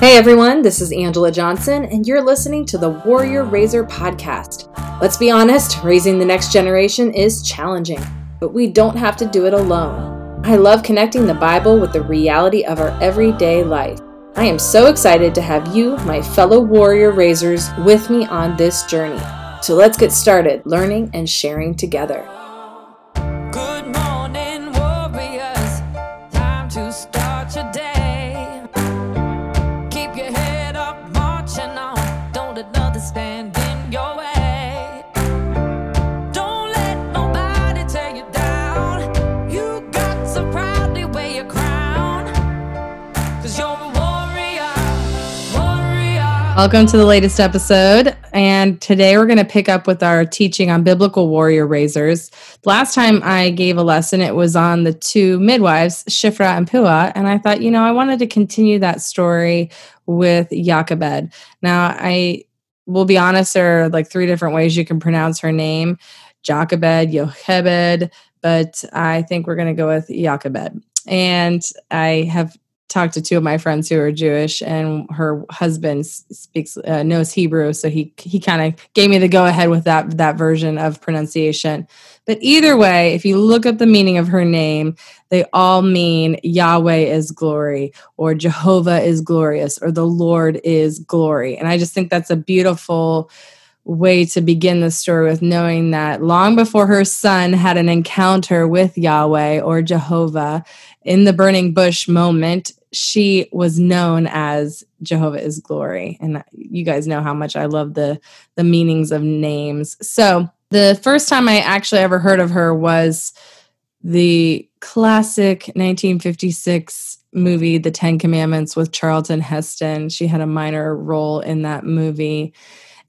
Hey everyone, this is Angela Johnson, and you're listening to the Warrior Raiser podcast. Let's be honest, raising the next generation is challenging, but we don't have to do it alone. I love connecting the Bible with the reality of our everyday life. I am so excited to have you, my fellow warrior raisers, with me on this journey. So let's get started learning and sharing together. Welcome to the latest episode. And today we're going to pick up with our teaching on biblical warrior raisers. Last time I gave a lesson, it was on the two midwives, Shifra and Pua. And I thought, you know, I wanted to continue that story with Jochebed. Now, I will be honest, there are like three different ways you can pronounce her name Jochebed, Yochebed, but I think we're going to go with Jochebed. And I have talked to two of my friends who are Jewish, and her husband speaks uh, knows Hebrew, so he he kind of gave me the go ahead with that that version of pronunciation. But either way, if you look up the meaning of her name, they all mean Yahweh is glory, or Jehovah is glorious, or the Lord is glory. And I just think that's a beautiful way to begin the story with knowing that long before her son had an encounter with Yahweh or Jehovah in the burning bush moment, she was known as Jehovah is glory. And you guys know how much I love the the meanings of names. So the first time I actually ever heard of her was the classic 1956 movie The Ten Commandments with Charlton Heston. She had a minor role in that movie.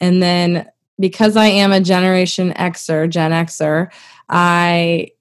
And then because I am a Generation Xer, Gen Xer, I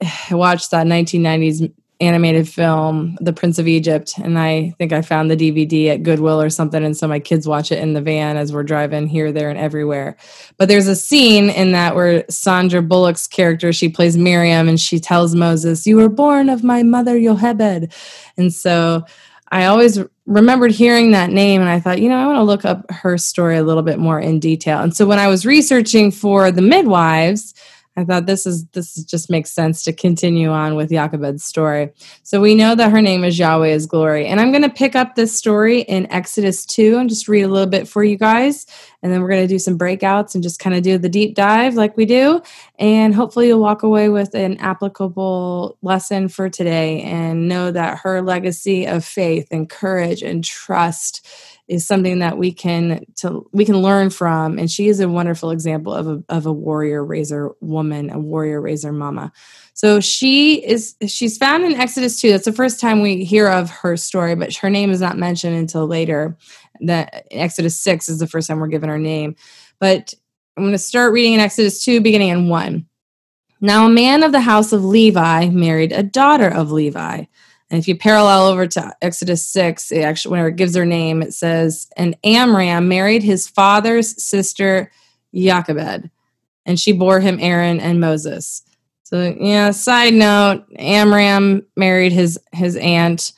watched that 1990s animated film, The Prince of Egypt, and I think I found the DVD at Goodwill or something, and so my kids watch it in the van as we're driving here, there, and everywhere. But there's a scene in that where Sandra Bullock's character, she plays Miriam, and she tells Moses, "You were born of my mother Yochebed," and so I always remembered hearing that name, and I thought, you know, I want to look up her story a little bit more in detail. And so when I was researching for the midwives I thought this is this just makes sense to continue on with Jochebed's story. So we know that her name is Yahweh is glory. And I'm going to pick up this story in Exodus 2 and just read a little bit for you guys. And then we're going to do some breakouts and just kind of do the deep dive like we do. And hopefully you'll walk away with an applicable lesson for today and know that her legacy of faith and courage and trust is something that we can to we can learn from and she is a wonderful example of a, of a warrior raiser woman a warrior raiser mama. So she is she's found in exodus 2 that's the first time we hear of her story but her name is not mentioned until later. That exodus 6 is the first time we're given her name. But i'm going to start reading in exodus 2 beginning in 1 now a man of the house of levi married a daughter of levi and if you parallel over to Exodus 6, it actually, whenever it gives her name, it says, And Amram married his father's sister, Jochebed, and she bore him Aaron and Moses. So, yeah, side note, Amram married his, his aunt.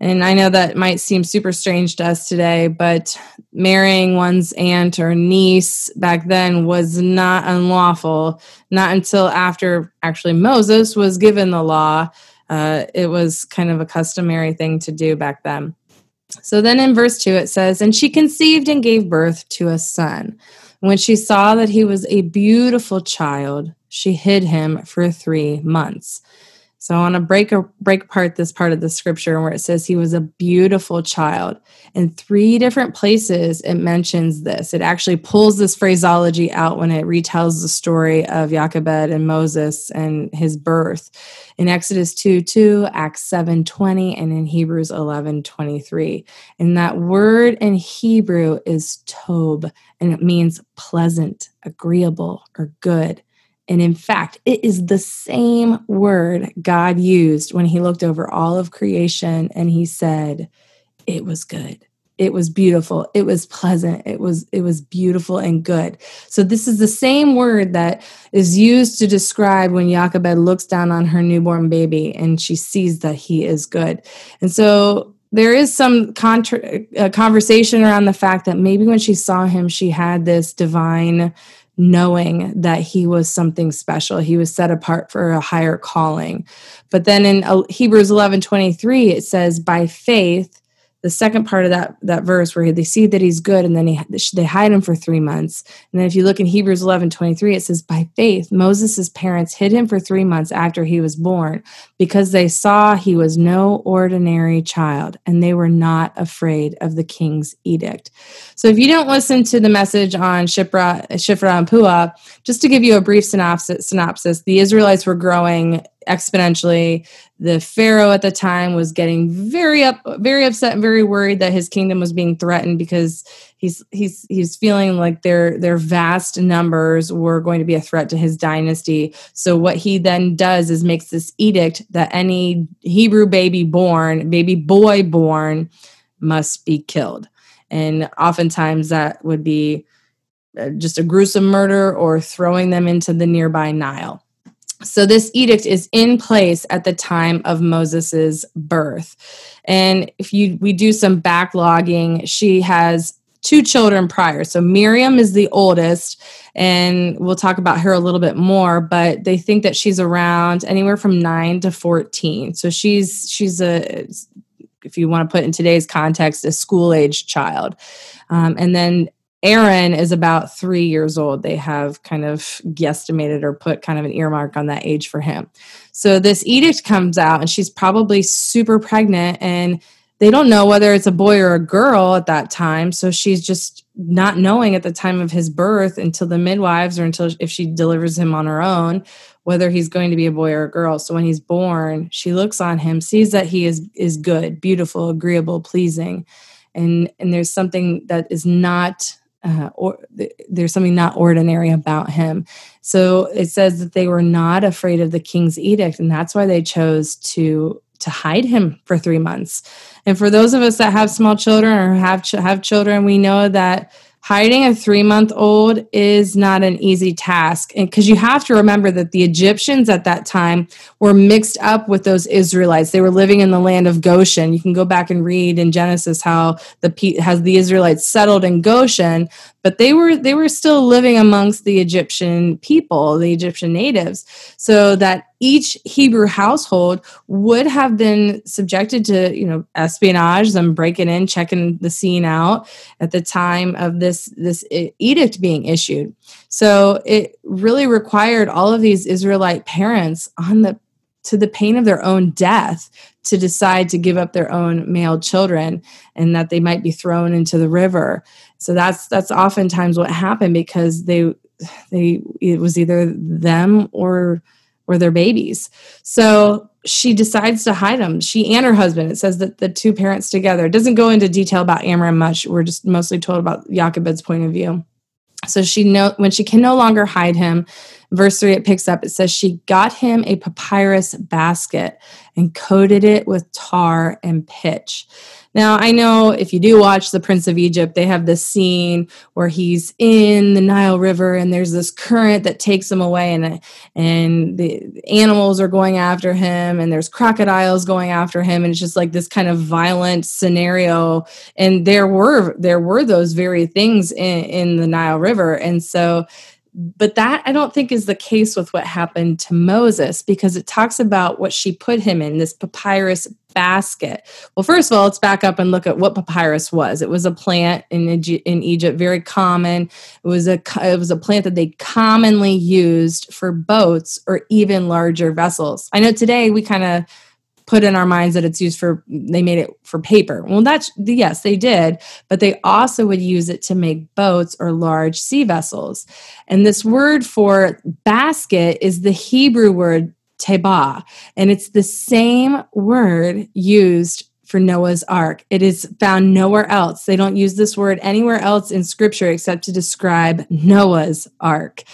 And I know that might seem super strange to us today, but marrying one's aunt or niece back then was not unlawful, not until after actually Moses was given the law uh, it was kind of a customary thing to do back then. So then in verse 2, it says, And she conceived and gave birth to a son. When she saw that he was a beautiful child, she hid him for three months. So I want to break a, break apart this part of the scripture where it says he was a beautiful child. In three different places, it mentions this. It actually pulls this phraseology out when it retells the story of Jochebed and Moses and his birth. In Exodus 2 2, Acts 7 20, and in Hebrews 11 23. And that word in Hebrew is tob, and it means pleasant, agreeable, or good. And in fact, it is the same word God used when he looked over all of creation and he said, It was good. It was beautiful. It was pleasant. It was it was beautiful and good. So this is the same word that is used to describe when Jochebed looks down on her newborn baby and she sees that he is good. And so there is some contra- uh, conversation around the fact that maybe when she saw him, she had this divine knowing that he was something special. He was set apart for a higher calling. But then in uh, Hebrews 11 23, it says, by faith, the second part of that that verse where they see that he's good and then he, they hide him for three months. And then if you look in hebrews 11 23 it says by faith moses' parents hid him for three months after he was born because they saw he was no ordinary child and they were not afraid of the king's edict. So if you don't listen to the message on shifra, shifra and Puah, just to give you a brief synopsis, synopsis the israelites were growing exponentially. The Pharaoh at the time was getting very up, very upset and very worried that his kingdom was being threatened because he's he's he's feeling like their their vast numbers were going to be a threat to his dynasty. So what he then does is makes this edict that any Hebrew baby born, baby boy born, must be killed. And oftentimes that would be uh, just a gruesome murder or throwing them into the nearby Nile. So this edict is in place at the time of Moses's birth. And if you we do some backlogging, she has two children prior. So Miriam is the oldest and we'll talk about her a little bit more, but they think that she's around anywhere from 9 to 14. So she's she's a if you want to put in today's context, a school age child. Um, and then Aaron is about three years old. They have kind of guesstimated or put kind of an earmark on that age for him. So this edict comes out, and she's probably super pregnant, and they don't know whether it's a boy or a girl at that time. So she's just not knowing at the time of his birth until the midwives or until if she delivers him on her own whether he's going to be a boy or a girl. So when he's born, she looks on him, sees that he is is good, beautiful, agreeable, pleasing. And and there's something that is not uh, or there's something not ordinary about him. So it says that they were not afraid of the king's edict, and that's why they chose to to hide him for three months. And for those of us that have small children or have ch- have children, we know that hiding a three month old is not an easy task. Because you have to remember that the egyptians at that time were mixed up with those israelites. They were living in the land of goshen. You can go back and read in genesis how the has the israelites settled in goshen but they were they were still living amongst the Egyptian people, the Egyptian natives, so that each Hebrew household would have been subjected to you know espionage, them breaking in, checking the scene out at the time of this this edict being issued. So it really required all of these Israelite parents on the to the pain of their own death to decide to give up their own male children and that they might be thrown into the river. So that's that's oftentimes what happened because they they it was either them or or their babies. So she decides to hide them. She and her husband it says that the two parents together it doesn't go into detail about amram much. We're just mostly told about Jochebed's point of view so she know when she can no longer hide him verse 3 it picks up. It says she got him a papyrus basket and coated it with tar and pitch now, I know if you do watch The Prince of Egypt, they have this scene where he's in the Nile River and there's this current that takes him away and and the animals are going after him and there's crocodiles going after him. And it's just like this kind of violent scenario. And there were there were those very things in, in the Nile River. And so but that I don't think is the case with what happened to Moses because it talks about what she put him in this papyrus basket. Well, first of all, let's back up and look at what papyrus was. It was a plant in in Egypt, very common. It was a it was a plant that they commonly used for boats or even larger vessels. I know today we kind of put in our minds that it's used for they made it for paper. Well that's yes they did but they also would use it to make boats or large sea vessels. And this word for basket is the hebrew word teba and it's the same word used for Noah's ark. It is found nowhere else. They don't use this word anywhere else in scripture except to describe Noah's ark.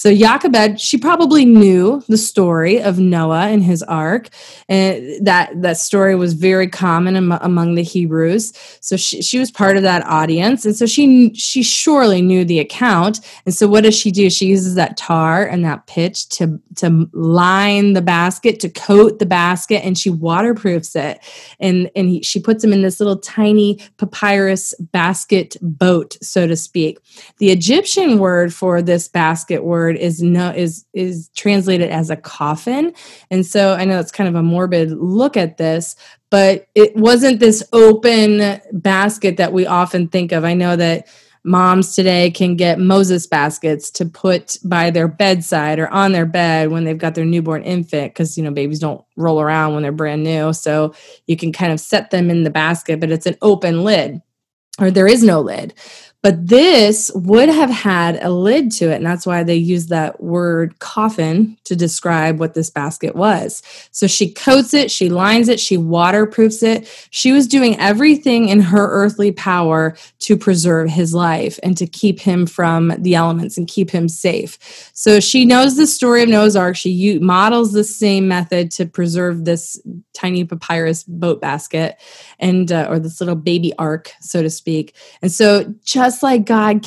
So Jochebed, she probably knew the story of Noah and his ark, and that that story was very common am- among the Hebrews. So she, she was part of that audience, and so she she surely knew the account. And so what does she do? She uses that tar and that pitch to to line the basket, to coat the basket, and she waterproofs it, and and he, she puts them in this little tiny papyrus basket boat, so to speak. The Egyptian word for this basket word is no is is translated as a coffin, and so I know it's kind of a morbid look at this, but it wasn't this open basket that we often think of. I know that moms today can get Moses baskets to put by their bedside or on their bed when they've got their newborn infant because you know babies don't roll around when they're brand new. So you can kind of set them in the basket but it's an open lid or there is no lid but this would have had a lid to it. And that's why they use that word coffin to describe what this basket was. So she coats it, she lines it, she waterproofs it. She was doing everything in her earthly power to preserve his life and to keep him from the elements and keep him safe. So she knows the story of Noah's Ark. She models the same method to preserve this tiny papyrus boat basket and, uh, or this little baby ark, so to speak. And so just just like God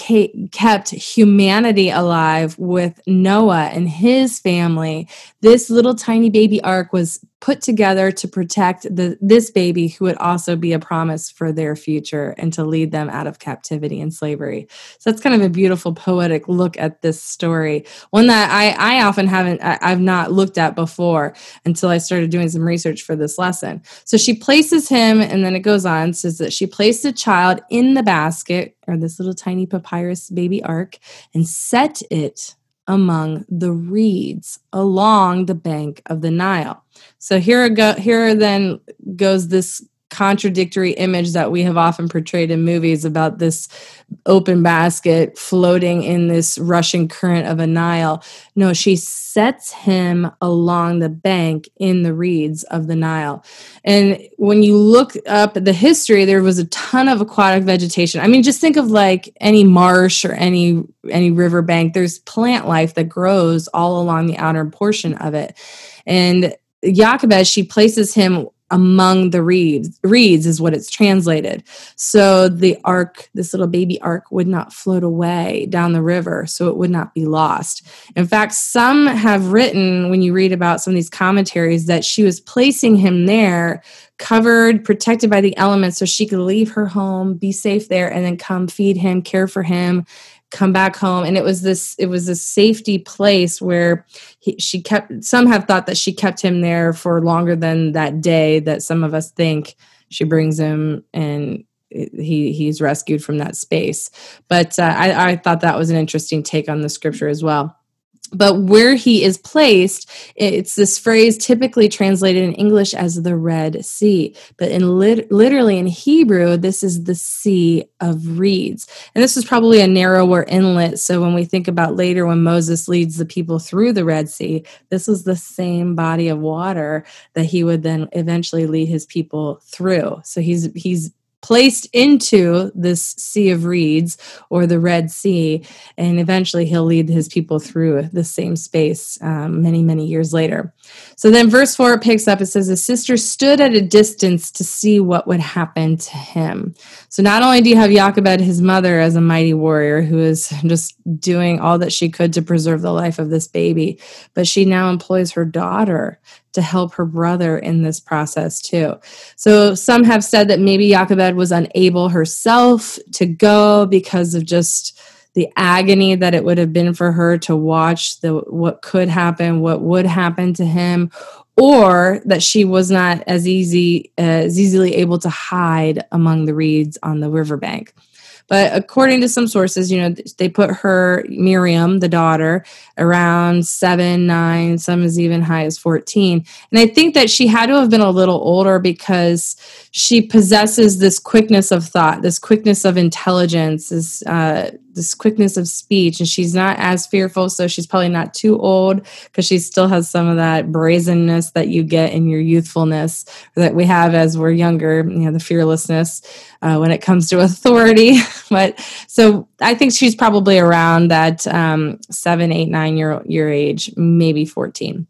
kept humanity alive with Noah and his family, this little tiny baby ark was put together to protect the, this baby who would also be a promise for their future and to lead them out of captivity and slavery. So that's kind of a beautiful poetic look at this story. One that I, I often haven't, I, I've not looked at before until I started doing some research for this lesson. So she places him, and then it goes on, says that she placed a child in the basket or this little tiny papyrus baby ark and set it among the reeds along the bank of the Nile. So here go here then goes this contradictory image that we have often portrayed in movies about this open basket floating in this rushing current of a Nile. No, she sets him along the bank in the reeds of the Nile. And when you look up the history, there was a ton of aquatic vegetation. I mean, just think of like any marsh or any any riverbank. There's plant life that grows all along the outer portion of it. And Jochebed, she places him among the reeds reeds is what it's translated. So the ark this little baby ark would not float away down the river so it would not be lost. In fact some have written when you read about some of these commentaries that she was placing him there covered protected by the elements so she could leave her home be safe there and then come feed him care for him come back home and it was this it was a safety place where he, she kept some have thought that she kept him there for longer than that day that some of us think she brings him and he he's rescued from that space. But uh, I, I thought that was an interesting take on the scripture as well but where he is placed it's this phrase typically translated in english as the red sea. But in lit- literally in hebrew this is the sea of reeds. And this is probably a narrower inlet. So when we think about later when moses leads the people through the red sea this was the same body of water that he would then eventually lead his people through. So he's he's placed into this sea of reeds or the Red Sea, and eventually he'll lead his people through the same space um, many, many years later. So then, verse 4 picks up it says, The sister stood at a distance to see what would happen to him. So not only do you have Jochebed, his mother, as a mighty warrior who is just doing all that she could to preserve the life of this baby, but she now employs her daughter to help her brother in this process too. So some have said that maybe Jochebed was unable herself to go because of just the agony that it would have been for her to watch the what could happen, what would happen to him, or that she was not as easy as easily able to hide among the reeds on the riverbank. But according to some sources, you know, they put her, Miriam, the daughter, around seven, nine, some as even high as 14. And I think that she had to have been a little older because she possesses this quickness of thought, this quickness of intelligence, this, uh, this quickness of speech and she's not as fearful so she's probably not too old because she still has some of that brazenness that you get in your youthfulness that we have as we're younger you know the fearlessness uh, when it comes to authority. But so i think she's probably around that um, seven eight nine year year age maybe 14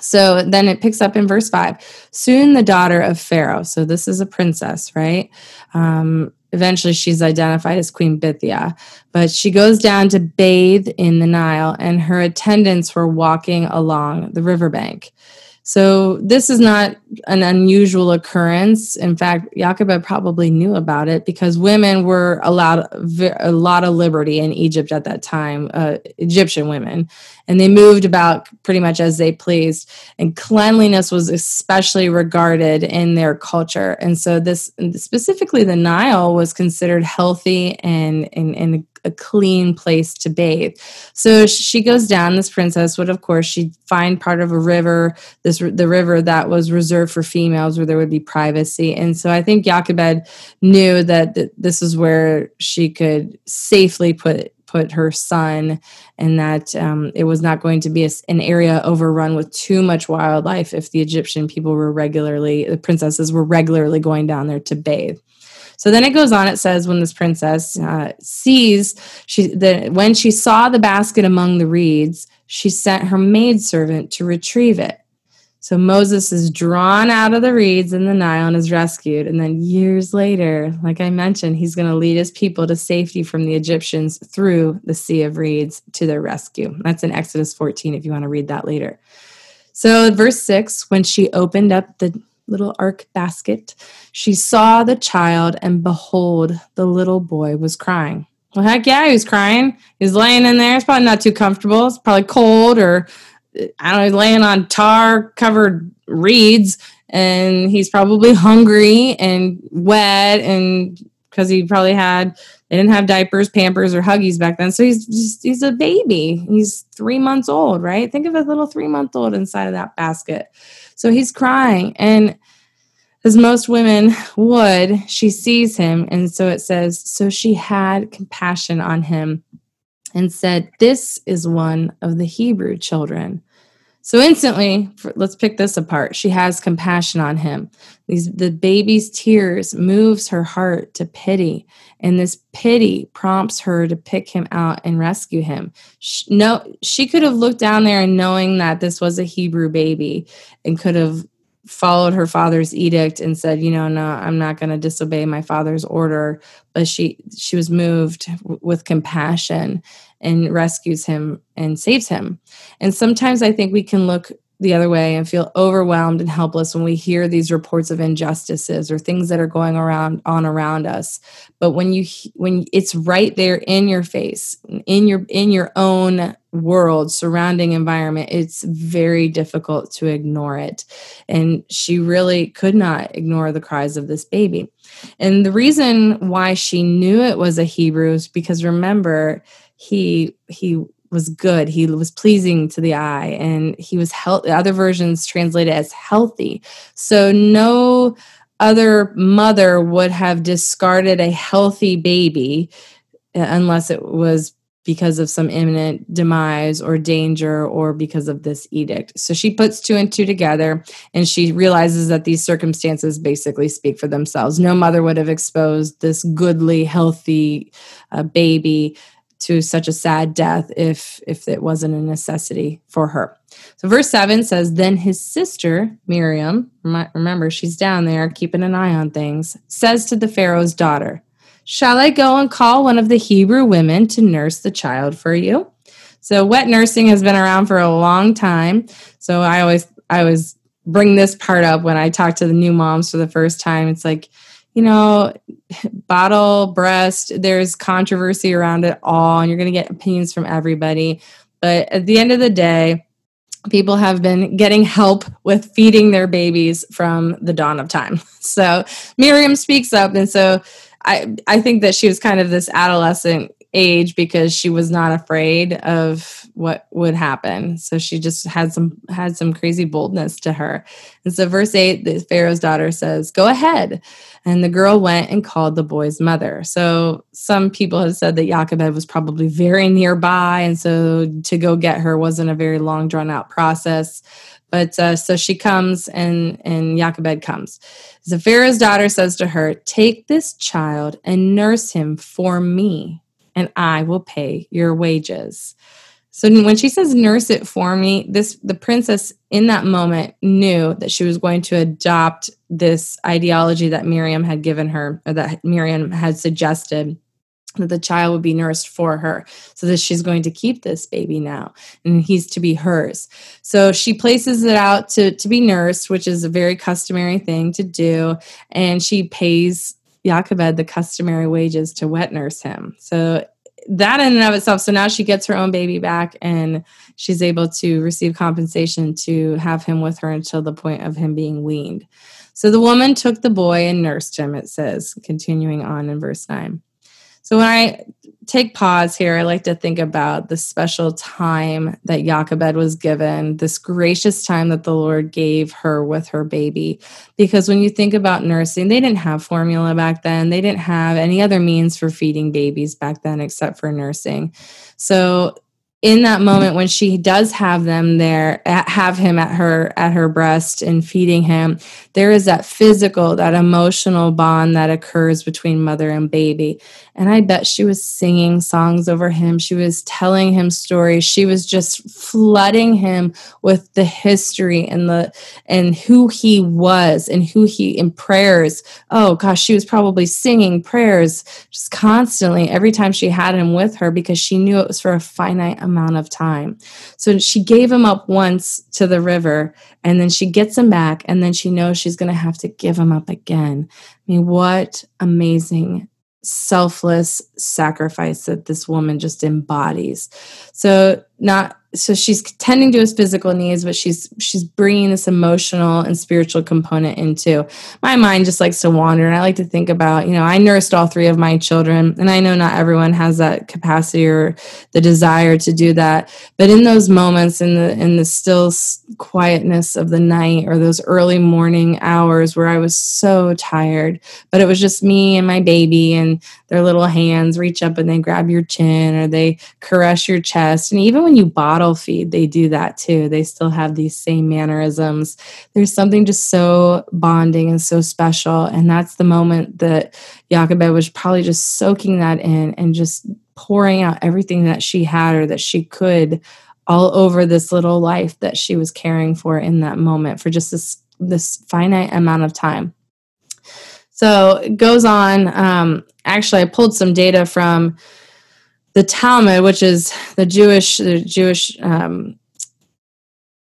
so then it picks up in verse 5 soon the daughter of pharaoh so this is a princess right? Um, eventually she's identified as queen bithia. But she goes down to bathe in the nile and her attendants were walking along the riverbank so this is not an unusual occurrence. In fact, Jochebed probably knew about it because women were allowed a lot of liberty in Egypt at that time, uh, Egyptian women, and they moved about pretty much as they pleased. And cleanliness was especially regarded in their culture. And so this specifically the Nile was considered healthy and and, and a clean place to bathe. So she goes down. This princess would, of course, she'd find part of a river, this the river that was reserved for females, where there would be privacy. And so I think Jochebed knew that th- this is where she could safely put put her son and that um, it was not going to be a, an area overrun with too much wildlife if the egyptian people were regularly the princesses were regularly going down there to bathe so then it goes on. It says when this princess uh, sees she the when she saw the basket among the reeds, she sent her maidservant to retrieve it. So Moses is drawn out of the reeds in the Nile and is rescued. And then years later, like I mentioned, he's going to lead his people to safety from the Egyptians through the Sea of Reeds to their rescue. That's in Exodus 14 if you want to read that later. So, verse 6 when she opened up the little ark basket, she saw the child, and behold, the little boy was crying. Well, heck yeah, he was crying. He's laying in there. It's probably not too comfortable. It's probably cold, or I don't know, he's laying on tar covered reeds, and he's probably hungry and wet, and because he probably had they didn't have diapers, Pampers, or Huggies back then. So he's just, he's a baby. He's three months old, right? Think of a little three month old inside of that basket. So he's crying. And as most women would, she sees him. And so it says, So she had compassion on him and said, This is one of the Hebrew children. So instantly, for, let's pick this apart. She has compassion on him. These the baby's tears moves her heart to pity, and this pity prompts her to pick him out and rescue him. She, no, she could have looked down there and knowing that this was a Hebrew baby, and could have followed her father's edict and said, you know, no, I'm not going to disobey my father's order. But she she was moved with compassion and rescues him and saves him. And sometimes I think we can look the other way and feel overwhelmed and helpless when we hear these reports of injustices or things that are going around on around us. But when you when it's right there in your face in your in your own world surrounding environment it's very difficult to ignore it. And she really could not ignore the cries of this baby. And the reason why she knew it was a hebrew is because remember he he was good he was pleasing to the eye and he was healthy other versions translate it as healthy so no other mother would have discarded a healthy baby uh, unless it was because of some imminent demise or danger or because of this edict. So she puts two and two together and she realizes that these circumstances basically speak for themselves. No mother would have exposed this goodly, healthy uh, baby to such a sad death if if it wasn't a necessity for her. So verse 7 says then his sister Miriam, remember she's down there keeping an eye on things, says to the pharaoh's daughter, "Shall I go and call one of the Hebrew women to nurse the child for you?" So wet nursing has been around for a long time. So I always I always bring this part up when I talk to the new moms for the first time. It's like you know, bottle, breast, there's controversy around it all, and you're going to get opinions from everybody. But at the end of the day, people have been getting help with feeding their babies from the dawn of time. So Miriam speaks up. And so I, I think that she was kind of this adolescent age because she was not afraid of what would happen. So she just had some had some crazy boldness to her. And so verse 8, the Pharaoh's daughter says, "Go ahead." And the girl went and called the boy's mother. So some people have said that Jochebed was probably very nearby and so to go get her wasn't a very long drawn out process. But uh, so she comes and and Jochebed comes. So Pharaoh's daughter says to her, "Take this child and nurse him for me, and I will pay your wages." So when she says nurse it for me, this the princess in that moment knew that she was going to adopt this ideology that Miriam had given her or that Miriam had suggested that the child would be nursed for her so that she's going to keep this baby now and he's to be hers so she places it out to, to be nursed which is a very customary thing to do and she pays Jochebed the customary wages to wet nurse him. So that in and of itself so now she gets her own baby back and she's able to receive compensation to have him with her until the point of him being weaned. So the woman took the boy and nursed him it says continuing on in verse 9 so when I take pause here, I like to think about the special time that Jochebed was given, this gracious time that the Lord gave her with her baby. Because when you think about nursing, they didn't have formula back then. They didn't have any other means for feeding babies back then except for nursing. So in that moment when she does have them there have him at her at her breast and feeding him there is that physical that emotional bond that occurs between mother and baby. And i bet she was singing songs over him. She was telling him stories. She was just flooding him with the history and the and who he was and who he in prayers. Oh gosh she was probably singing prayers just constantly every time she had him with her because she knew it was for a finite amount amount of time. So she gave him up once to the river and then she gets him back and then she knows she's going to have to give him up again. I mean, what amazing selfless sacrifice that this woman just embodies. So not so she's tending to his physical needs but she's she's bringing this emotional and spiritual component into my mind just likes to wander. And i like to think about you know i nursed all three of my children and i know not everyone has that capacity or the desire to do that. But in those moments in the in the still quietness of the night or those early morning hours where i was so tired but it was just me and my baby and their little hands reach up and they grab your chin or they caress your chest. And even when you bottle feed, they do that too. They still have these same mannerisms. There's something just so bonding and so special. And that's the moment that Jochebed was probably just soaking that in and just pouring out everything that she had or that she could all over this little life that she was caring for in that moment for just this this finite amount of time. So it goes on. Um, actually, I pulled some data from the Talmud, which is the Jewish the Jewish um,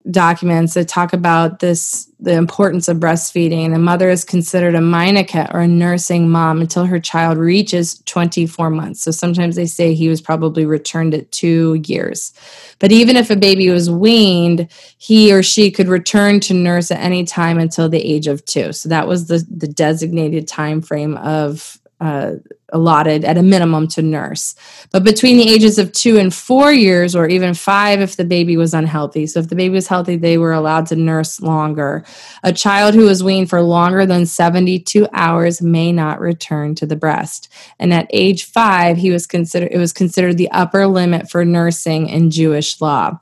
documents that talk about this the importance of breastfeeding. A mother is considered a meineket or a nursing mom until her child reaches 24 months. So sometimes they say he was probably returned at two years. But even if a baby was weaned, he or she could return to nurse at any time until the age of two. So that was the, the designated time frame of uh, allotted at a minimum to nurse. But between the ages of two and four years, or even five if the baby was unhealthy. So if the baby was healthy, they were allowed to nurse longer. A child who was weaned for longer than 72 hours may not return to the breast. And at age five, he was considered it was considered the upper limit for nursing in Jewish law.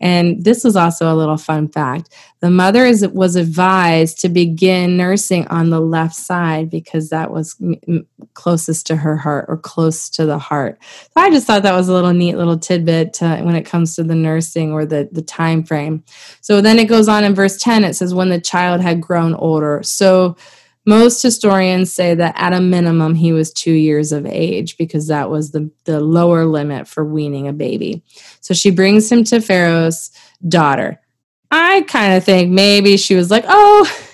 And this was also a little fun fact. The mother is, was advised to begin nursing on the left side because that was m- closest to her heart or close to the heart. So I just thought that was a little neat little tidbit to, when it comes to the nursing or the, the time frame. So then it goes on in verse 10, it says, when the child had grown older. So most historians say that at a minimum he was two years of age because that was the, the lower limit for weaning a baby. So she brings him to Pharaoh's daughter. I kind of think maybe she was like, oh,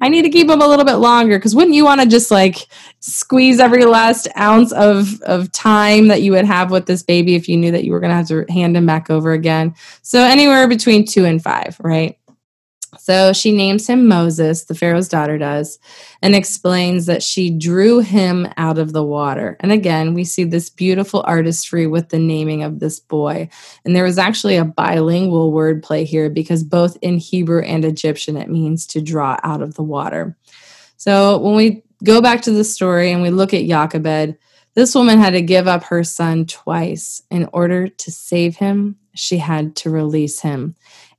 I need to keep him a little bit longer because wouldn't you want to just like squeeze every last ounce of of time that you would have with this baby if you knew that you were going to have to hand him back over again? So anywhere between 2 and 5, right? So she names him Moses, the Pharaoh's daughter does, and explains that she drew him out of the water. And again, we see this beautiful artistry with the naming of this boy. And there was actually a bilingual word play here because both in Hebrew and Egyptian it means to draw out of the water. So when we go back to the story and we look at Jochebed, this woman had to give up her son twice in order to save him. She had to release him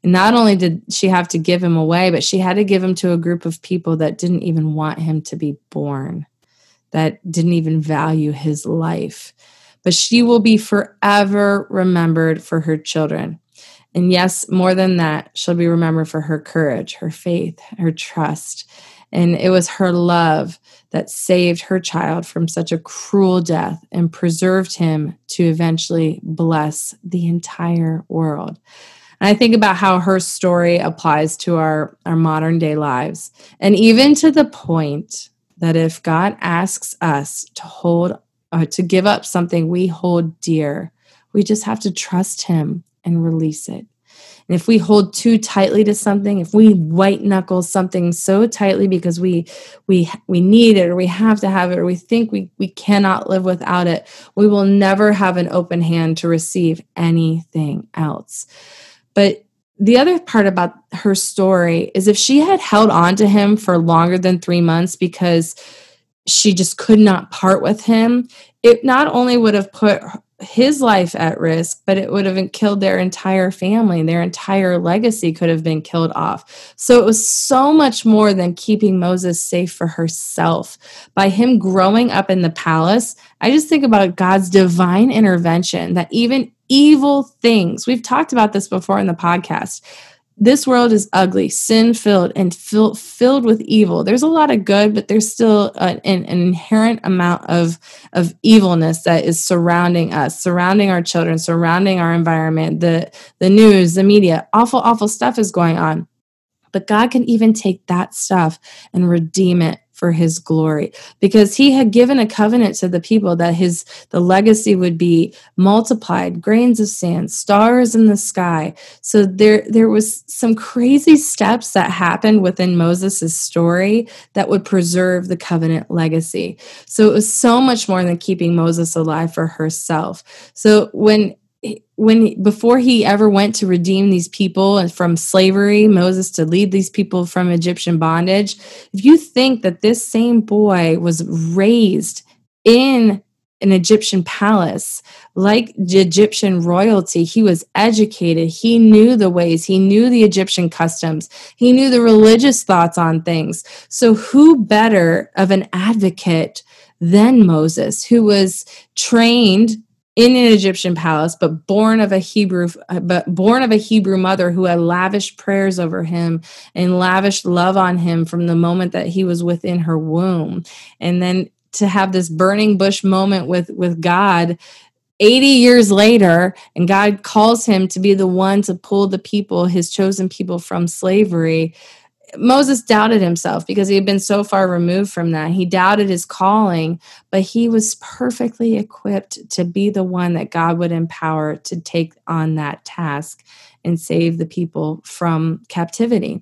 not only did she have to give him away, but she had to give him to a group of people that didn't even want him to be born, that didn't even value his life. But she will be forever remembered for her children. And yes, more than that, she'll be remembered for her courage, her faith, her trust. And it was her love that saved her child from such a cruel death and preserved him to eventually bless the entire world. And I think about how her story applies to our, our modern day lives. And even to the point that if God asks us to hold or to give up something we hold dear, we just have to trust Him and release it. And if we hold too tightly to something, if we white knuckle something so tightly because we we we need it or we have to have it or we think we we cannot live without it, we will never have an open hand to receive anything else. But the other part about her story is if she had held on to him for longer than three months because she just could not part with him, it not only would have put his life at risk, but it would have killed their entire family. Their entire legacy could have been killed off. So it was so much more than keeping Moses safe for herself. By him growing up in the palace, I just think about God's divine intervention that even evil things. We've talked about this before in the podcast. This world is ugly, sin filled, and fill, filled with evil. There's a lot of good, but there's still an, an inherent amount of, of evilness that is surrounding us, surrounding our children, surrounding our environment, the, the news, the media. Awful, awful stuff is going on. But God can even take that stuff and redeem it for his glory. Because he had given a covenant to the people that his the legacy would be multiplied grains of sand stars in the sky. So there there was some crazy steps that happened within Moses' story that would preserve the covenant legacy. So it was so much more than keeping Moses alive for herself. So when when before he ever went to redeem these people from slavery moses to lead these people from egyptian bondage if you think that this same boy was raised in an egyptian palace like egyptian royalty he was educated. He knew the ways. He knew the egyptian customs. He knew the religious thoughts on things. So who better of an advocate than moses who was trained in an Egyptian palace, but born of a Hebrew, but born of a Hebrew mother who had lavished prayers over him and lavished love on him from the moment that he was within her womb. And then to have this burning bush moment with with God 80 years later and God calls him to be the one to pull the people his chosen people from slavery Moses doubted himself because he had been so far removed from that. He doubted his calling, but he was perfectly equipped to be the one that God would empower to take on that task and save the people from captivity.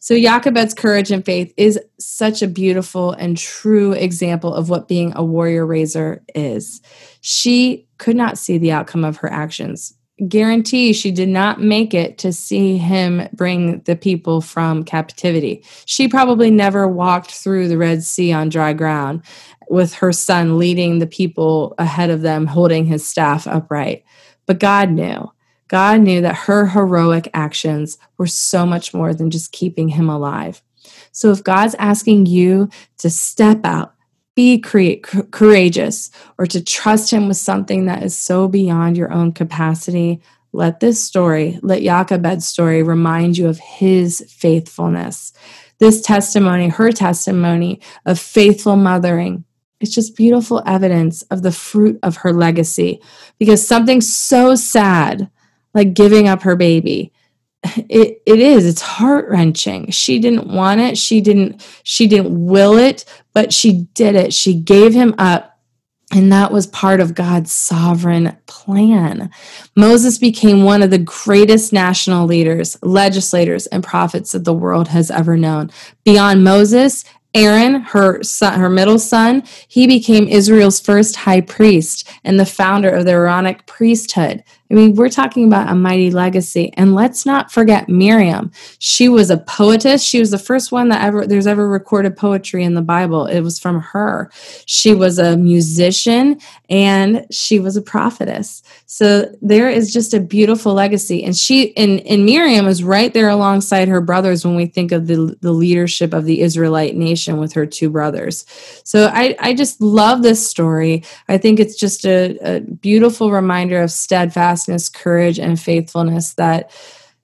So, Jochebed's courage and faith is such a beautiful and true example of what being a warrior raiser is. She could not see the outcome of her actions guarantee she did not make it to see him bring the people from captivity. She probably never walked through the Red Sea on dry ground with her son leading the people ahead of them, holding his staff upright. But God knew. God knew that her heroic actions were so much more than just keeping him alive. So if God's asking you to step out, be create, courageous or to trust him with something that is so beyond your own capacity. Let this story let Jochebed's story remind you of his faithfulness. This testimony her testimony of faithful mothering it's just beautiful evidence of the fruit of her legacy. Because something so sad like giving up her baby it, it is it's heart-wrenching she didn't want it she didn't she didn't will it but she did it she gave him up And that was part of God's sovereign plan. Moses became one of the greatest national leaders, legislators, and prophets that the world has ever known. Beyond Moses, Aaron, her son, her middle son, he became Israel's first high priest and the founder of the Aaronic priesthood. I mean, we're talking about a mighty legacy. And let's not forget Miriam. She was a poetess. She was the first one that ever there's ever recorded poetry in the Bible. It was from her. She was a musician and she was a prophetess. So there is just a beautiful legacy. And she and, and Miriam is right there alongside her brothers when we think of the, the leadership of the Israelite nation with her two brothers. So I, I just love this story. I think it's just a, a beautiful reminder of steadfast steadfastness, courage, and faithfulness that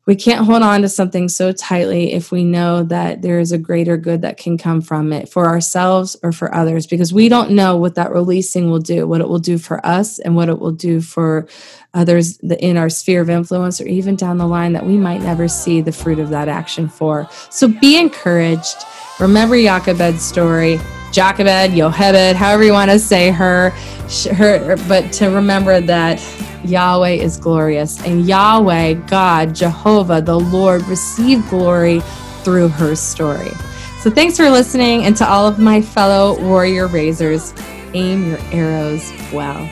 we can't hold on to something so tightly if we know that there is a greater good that can come from it for ourselves or for others because we don't know what that releasing will do what it will do for us and what it will do for others in our sphere of influence or even down the line that we might never see the fruit of that action for. So be encouraged. Remember Jochebed's story. Jochebed, Yohebed, however you want to say her, her, but to remember that Yahweh is glorious, and Yahweh, God, Jehovah, the Lord, receive glory through her story. So thanks for listening, and to all of my fellow warrior raisers, aim your arrows well.